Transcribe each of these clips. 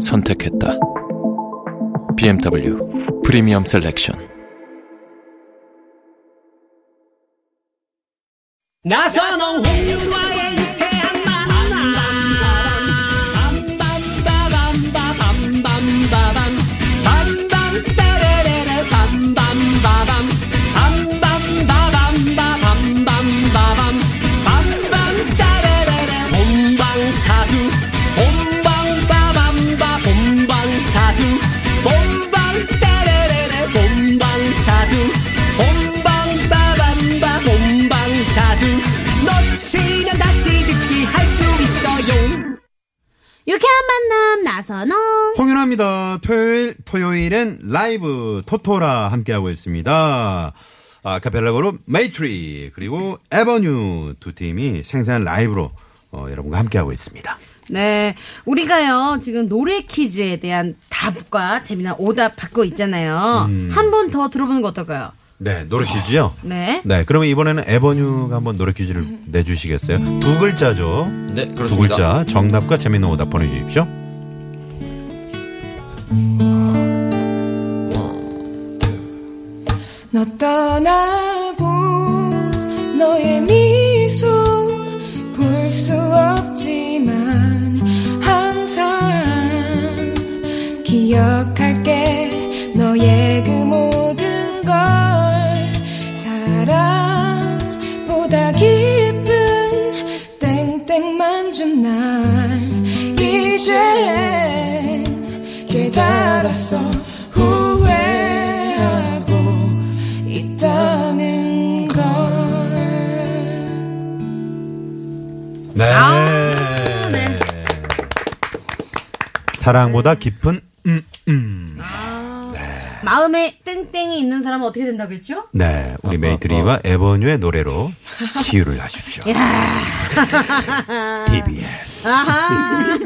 선택했다. BMW 프리미엄 셀렉션. 나선홍 유쾌 나선홍 홍윤아입니다. 토요일, 토요일엔 라이브 토토라 함께하고 있습니다. 아카펠라 그룹 메이트리, 그리고 에버뉴 두 팀이 생생한 라이브로 어, 여러분과 함께하고 있습니다. 네 우리가요 지금 노래 퀴즈에 대한 답과 재미난 오답 받고 있잖아요 음. 한번 더 들어보는 거 어떨까요 네, 노래 퀴즈요? 네 네, 그러면 이번에는 에버뉴가 한번 노래 퀴즈를 내주시겠어요? 두 글자죠? 네, 두 글자, 정답과 재밌는 오답 보내주십시오. 너 떠나고 너의 미소 볼 수 없지만 항상 기억할게 사랑보다 깊은, 음, 음. 마음에 땡땡이 있는 사람은 어떻게 된다고 했죠 네, 우리 메이트리와 에버뉴의 노래로 치유를 하십시오. TBS. 아하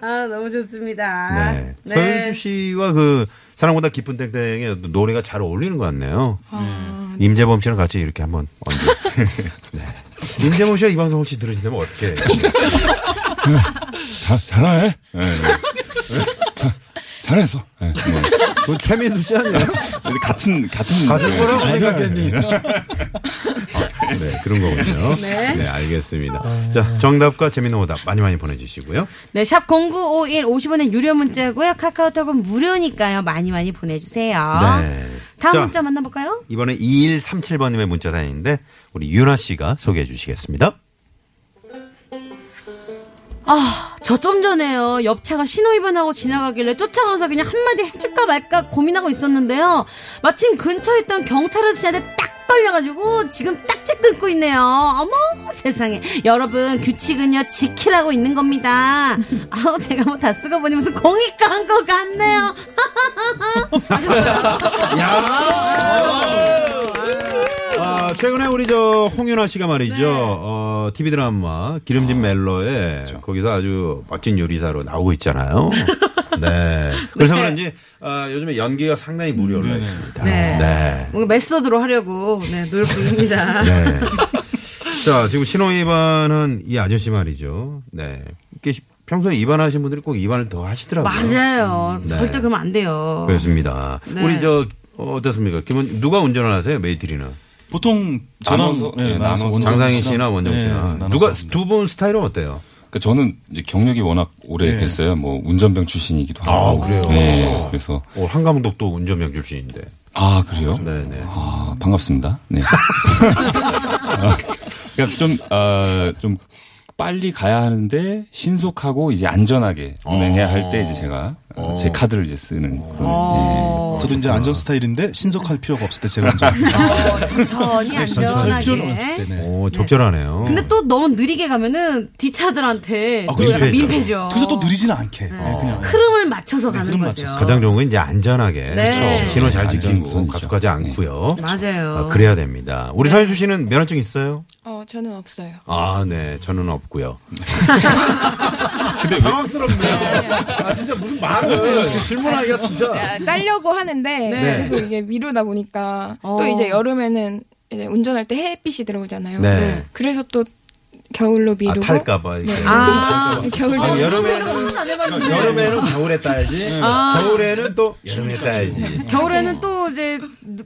아 너무 좋습니다 네. 서유주 씨와 그 사랑보다 깊은 땡땡의 노래가 잘 어울리는 것 같네요. 임재범 씨랑 같이 이렇게 한번 언제. 네. 임재범 씨가 이 방송 혹시 들으신다면 어떻게. 잘, 잘하네. 예, 예. 자, 잘했어. 예, 뭐. 그 최민수 씨 아니에요? 같은, 같은. 같은 예, 거라고 잘 생각했니? 생각했니? 네, 그런 거군요. 네. 알겠습니다. 자, 정답과 재밌는 오답 많이 많이 보내주시고요. 네, 샵 0951 50원의 유료 문자고요. 카카오톡은 무료니까요. 많이 많이 보내주세요. 네. 다음 자, 문자 만나볼까요? 이번에 2137번님의 문자 사연인데, 우리 윤아 씨가 소개해 주시겠습니다. 아, 저 좀 전에요. 옆 차가 신호위반하고 지나가길래 쫓아가서 그냥 한마디 해줄까 말까 고민하고 있었는데요. 마침 근처에 있던 경찰 아저씨한테 딱 걸려가지고 지금 딱지 끊고 있네요. 어머 세상에. 여러분 규칙은요 지키라고 있는 겁니다. 아우 제가 뭐 다 쓰고 보니 무슨 공익 광고 같네요. 아, 최근에 우리 저 홍윤아 씨가 말이죠. 어, TV 드라마 기름진 멜로에 거기서 아주 멋진 요리사로 나오고 있잖아요. 네. 그래서 네. 그런지 아, 요즘에 연기가 상당히 물이 올라 있습니다. 네. 네. 뭔가 메소드로 하려고 네, 노력 중입니다. 네. 자, 지금 신호 위반한 이 아저씨 말이죠. 네. 이렇게 평소에 위반하신 분들이 꼭 위반을 더 하시더라고요. 맞아요. 네. 절대 그러면 안 돼요. 그렇습니다. 네. 우리 저 어, 어떻습니까? 김원 누가 운전을 하세요? 메이트리는? 보통 저랑 나눠서, 예, 네, 나눠서 나눠서. 원정 장상희 씨랑, 씨나 원정 예, 씨나 나눠서 누가. 두 분 스타일은 어때요? 그러니까 저는 이제 경력이 워낙 오래됐어요. 뭐 운전병 출신이기도 하고. 아, 그래요? 네. 그래서 어, 한 감독도 운전병 출신인데. 아 그래요? 네네. 아 반갑습니다. 네. 아, 그러니까 좀, 아, 좀 빨리 가야 하는데 신속하고 이제 안전하게 운행해야 할 때 이제 제가 어, 제 카드를 이제 쓰는 그런. 어. 저도 이제 안전 스타일인데 신속할 필요가 없을 때 제가 먼저 천천히 할 필요는 없을 안전하게. 때네. 오, 적절하네요. 근데 또 너무 느리게 가면은 뒷차들한테 아, 또 그렇죠. 약간 민폐죠. 민폐죠. 그래서 또 느리지는 않게 네, 그냥 흐름을 맞춰서 가는 흐름 거죠. 맞춰서. 가장 좋은 건 이제 안전하게 네. 그렇죠. 신호 잘 지키고. 가속하지 않고요. 맞아요. 아, 그래야 됩니다. 우리 서현수 씨는 면허증 있어요? 어, 저는 없어요. 아, 네. 저는 없고요. 근데 왜, 당황스럽네요. 아, 진짜 무슨 말을 질문하기가 진짜. 아, 따려고 하는데 계속 이게 미루다 보니까 어. 또 이제 여름에는 이제 운전할 때 햇빛이 들어오잖아요. 네. 그래서 또 겨울로 아, 미루고 탈까봐. 이렇게. 아, 겨울 아, 여름에는. 여름에는 겨울에 따야지. 겨울에는 또 여름에 따야지. 겨울에는 또 이제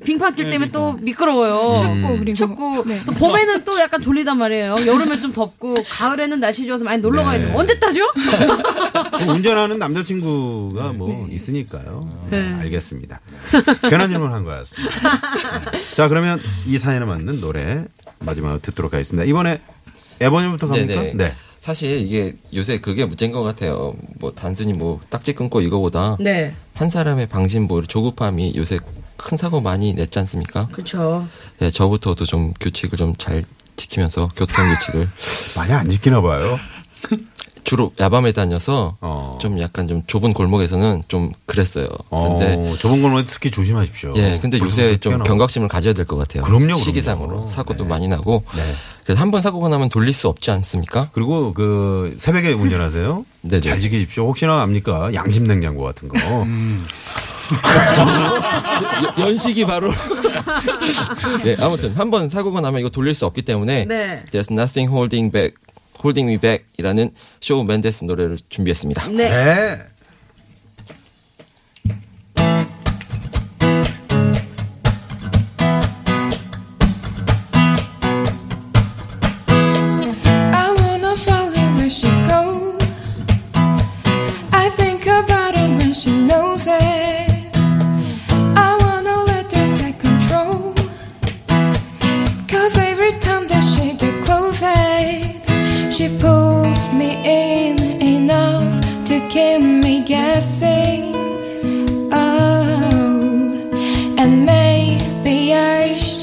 빙판길 때문에 또 미끄러워요. 춥고 그리고 춥고 네. 또 봄에는 또 약간 졸리단 말이에요. 여름에 좀 덥고 가을에는 날씨 좋아서 많이 놀러 가야 네. 되는데 언제 따죠? 운전하는 남자친구가 뭐 있으니까요. 네, 알겠습니다. 괜한 질문 한 거였습니다. 자, 그러면 이 사연에 맞는 노래 마지막으로 듣도록 하겠습니다. 이번에 에버님부터 갑니까? 네네. 네. 사실 이게 요새 그게 문제인 것 같아요. 뭐 단순히 뭐 딱지 끊고 이거보다 네, 한 사람의 방심보 조급함이 요새 큰 사고 많이 냈지 않습니까? 그렇죠. 네, 저부터도 좀 규칙을 좀 잘 지키면서 교통 규칙을 많이 안 지키나 봐요. 주로 야밤에 다녀서 어. 좀 약간 좀 좁은 골목에서는 좀 그랬어요. 근데 어, 좁은 걸로 특히 조심하십시오. 예, 근데 요새 좀 튀어나와. 경각심을 가져야 될 것 같아요. 그럼요, 시기상으로 그럼요. 사고도 네. 많이 나고 네. 그래서 한 번 사고가 나면 돌릴 수 없지 않습니까? 그리고 그 새벽에 운전하세요. 네네. 잘 지키십시오. 혹시나 압니까? 양심 냉장고 같은 거. 여- 연식이 바로 예, 아무튼 한 번 사고가 나면 이거 돌릴 수 없기 때문에 네. There's Nothing Holding Back, Holding Me Back이라는 쇼 맨데스 노래를 준비했습니다. 네. 네.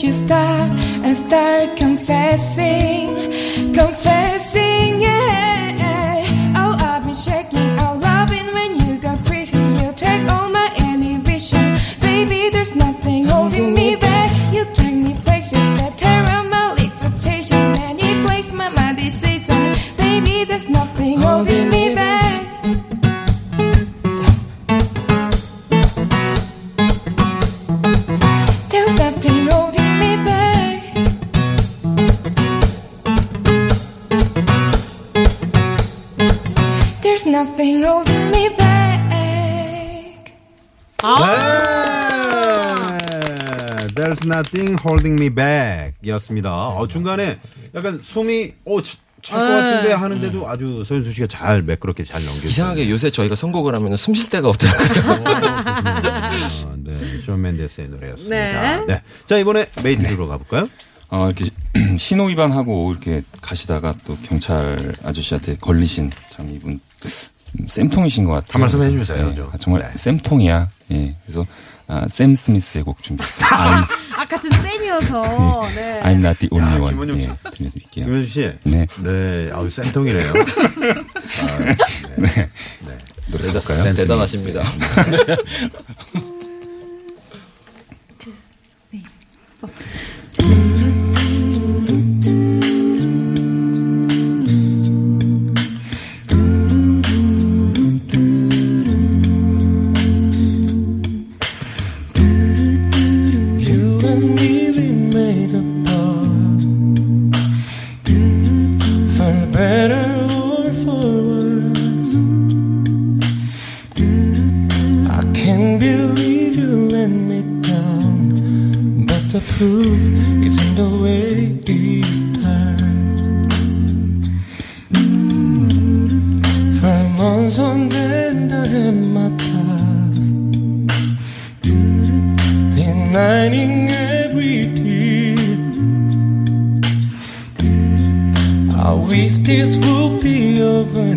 you stop and start confessing? Nothing holding me back. 네. There's nothing holding me back 였습니다. 어, 중간에 약간 숨이, 어, 찰것 같은데 하는데도 아주 서현수 씨가 잘 매끄럽게 잘 넘겨주세요. 이상하게 요새 저희가 선곡을 하면 숨 쉴 데가 없더라고요. 네, 숀 멘데스의 노래였습니다. 네. 네. 자, 이번에 메이트리로 가볼까요? 어, 이렇게 신호 위반하고 이렇게 가시다가 또 경찰 아저씨한테 걸리신 참 이분 좀 쌤통이신 것 같아요. 한 말씀 해주세요, 네, 좀. 아, 정말 네. 쌤통이야. 예. 그래서 아, 샘 스미스의 곡 준비했습니다. I'm, 아 같은 쌤이어서. 네. I'm not the only 야, one. 예, 들려드릴게요. 김현수 씨. 네. 네, 아우, 쌤통이네요. 노래 대단, 가볼까요? 대단하십니다. believe you let me down. But the proof is in the way it hurts. For sonden다 해마다 denying everything. I wish this would be over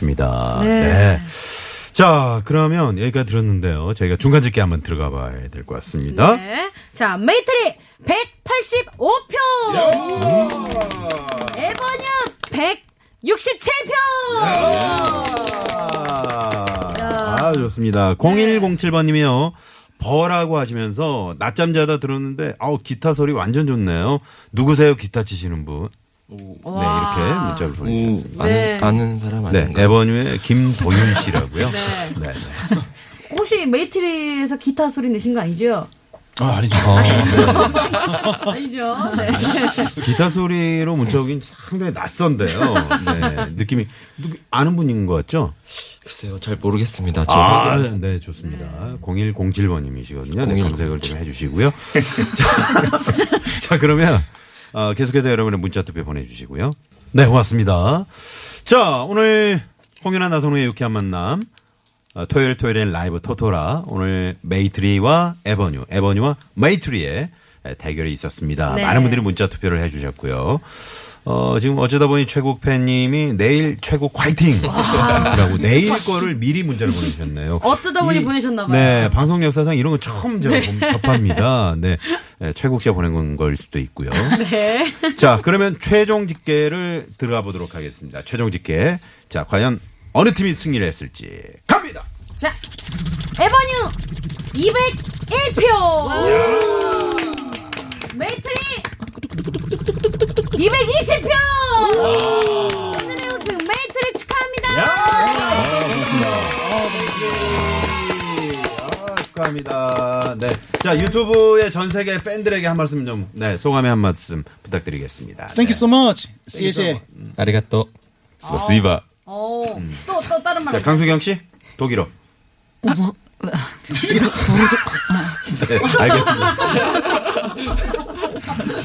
노래였습니다. 네. 네. 자, 그러면 여기까지 들었는데요. 저희가 중간 집계 한번 들어가 봐야 될 것 같습니다. 네. 자, 메이트리 185표! 에버뉴 167표! 아, 좋습니다. 0107번님이요. 버라고 하시면서 낮잠 자다 들었는데 아우 기타 소리 완전 좋네요. 누구세요 기타 치시는 분? 네 이렇게 문자를 오, 보내주셨습니다. 아는, 네. 아는 사람 네 아닌가? 에버뉴의 김도윤 씨라고요. 네. 네. 혹시 메이트리에서 기타 소리 내신 거 아니죠? 아, 아니죠. 아니죠. 네. 기타 소리로 문자 오긴 상당히 낯선데요. 네. 느낌이 누구 아는 분인 것 같죠? 글쎄요, 잘 모르겠습니다. 저 아, 네, 좋습니다. 0107번님이시거든요. 네, 0107. 검색을 좀 해주시고요. 자, 자, 그러면 어, 계속해서 여러분의 문자 투표 보내주시고요. 네, 고맙습니다. 자, 오늘 홍윤아 나선우의 유쾌한 만남. 어, 토요일 토요일엔 라이브 토토라. 오늘 메이트리와 에버뉴, 에버뉴와 메이트리의 에, 대결이 있었습니다. 네. 많은 분들이 문자 투표를 해주셨고요. 어, 지금 어쩌다 보니 최국 팬님이 내일 최국 화이팅! 라고 내일 거를 미리 문자를 보내주셨네요. 어쩌다 보니 이- 보내셨나 봐요. 네, 방송 역사상 이런 거 처음 제가 본- 접합니다. 네, 네, 최국 씨가 보낸 건걸 수도 있고요. 네. 자, 그러면 최종 집계를 들어가 보도록 하겠습니다. 최종 집계. 자, 과연 어느 팀이 승리를 했을지 갑니다. 자, 에버뉴 201표! 메이트리 220표! 오늘의 우승 메이트리 축하합니다! 아, 축하합니다. 네. 자, 유튜브의 전 세계 팬들에게 한 말씀 좀, 네, 소감의 한 말씀 부탁드리겠습니다. Thank you so much. 谢谢. 아리가또. 스바시바. 어, 또, 또 다른 말. 자, 강수경 씨, 독일어. 네, 알겠습니다.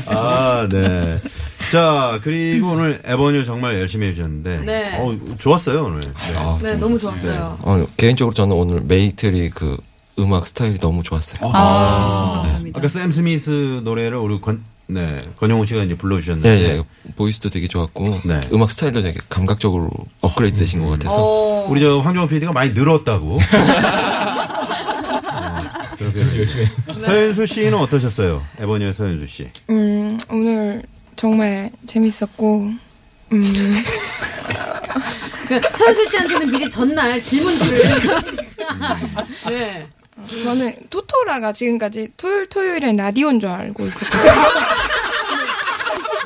아, 네. 자, 그리고 오늘 에버뉴 정말 열심히 해주셨는데. 네. 어, 좋았어요, 오늘. 네. 아, 네, 너무 좋았어요. 어, 개인적으로 저는 오늘 메이트리 그 음악 스타일이 너무 좋았어요. 아까 샘 스미스 노래를 우리 권, 네, 권영훈 씨가 이제 예, 불러주셨는데. 예. 보이스도 되게 좋았고 네. 음악 스타일도 되게 감각적으로 업그레이드 되신 것 같아서 어, 우리 저 황정호 PD가 많이 늘었다고. 네, 그렇게 서현수 씨는 어떠셨어요? 에버뉴의 서현수 씨. 음, 오늘 정말 재밌었고, 음, 그, 서현수 씨한테는 미리 전날 질문지를. 네. 저는 토토라가 지금까지 토요일 토요일엔 라디오인 줄 알고 있었거든요.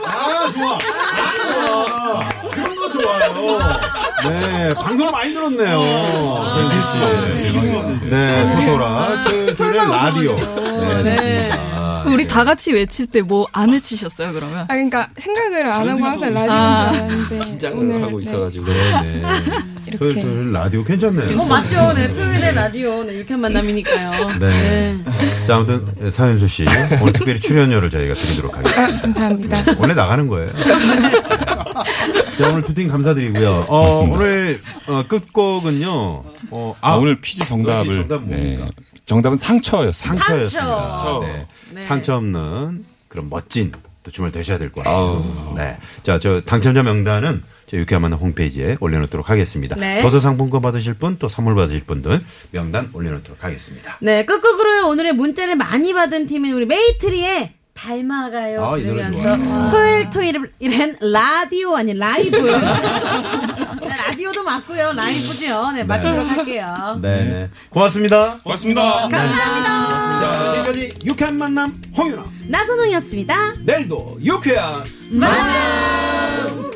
아, 좋아. 아, 그런 거 좋아요. 네, 방송 많이 들었네요. 서현수 씨. 네, 토토라. 그, 토요일 라디오. 네, 좋습니다. 우리 다 같이 외칠 때 뭐 안 외치셨어요, 그러면? 아, 그러니까 생각을 안 하고 항상 라디오인 아. 줄 알았는데. 긴장을 오늘, 하고 네, 있어가지고 네. 이렇게. 토요일, 토요일 라디오 괜찮네요. 어, 맞죠. 네, 토요일에 라디오, 네, 이렇게 만남이니까요. 네. 자, 아무튼 서현수 씨 오늘 특별히 출연료를 저희가 드리도록 하겠습니다. 아, 감사합니다. 원래 나가는 거예요. 자, 오늘 두팀 감사드리고요. 어. 오늘 어, 끝곡은요. 어, 아, 오늘 퀴즈 정답을. 정답? 네. 정답은 상처였습니다. 상처였습니다. 상처. 네. 네. 상처 없는 그런 멋진 또 주말 되셔야 될 것 같아요. 네. 자, 저 당첨자 명단은 저 유쾌한 만남 홈페이지에 올려놓도록 하겠습니다. 네. 버섯 상품권 받으실 분 또 선물 받으실 분들 명단 올려놓도록 하겠습니다. 네, 끝곡으로 오늘의 문자를 많이 받은 팀인 우리 메이트리의 닮아가요. 아, 들으면서. 토요일 토요일엔 라디오 아니 라이브. 네, 라디오도 맞고요. 라이브죠. 네 마치도록 할게요. 네, 네. 고맙습니다. 고맙습니다. 감사합니다. 자, 지금까지 유쾌한 만남 홍윤아. 나선홍이었습니다. 내일도 유쾌한 언제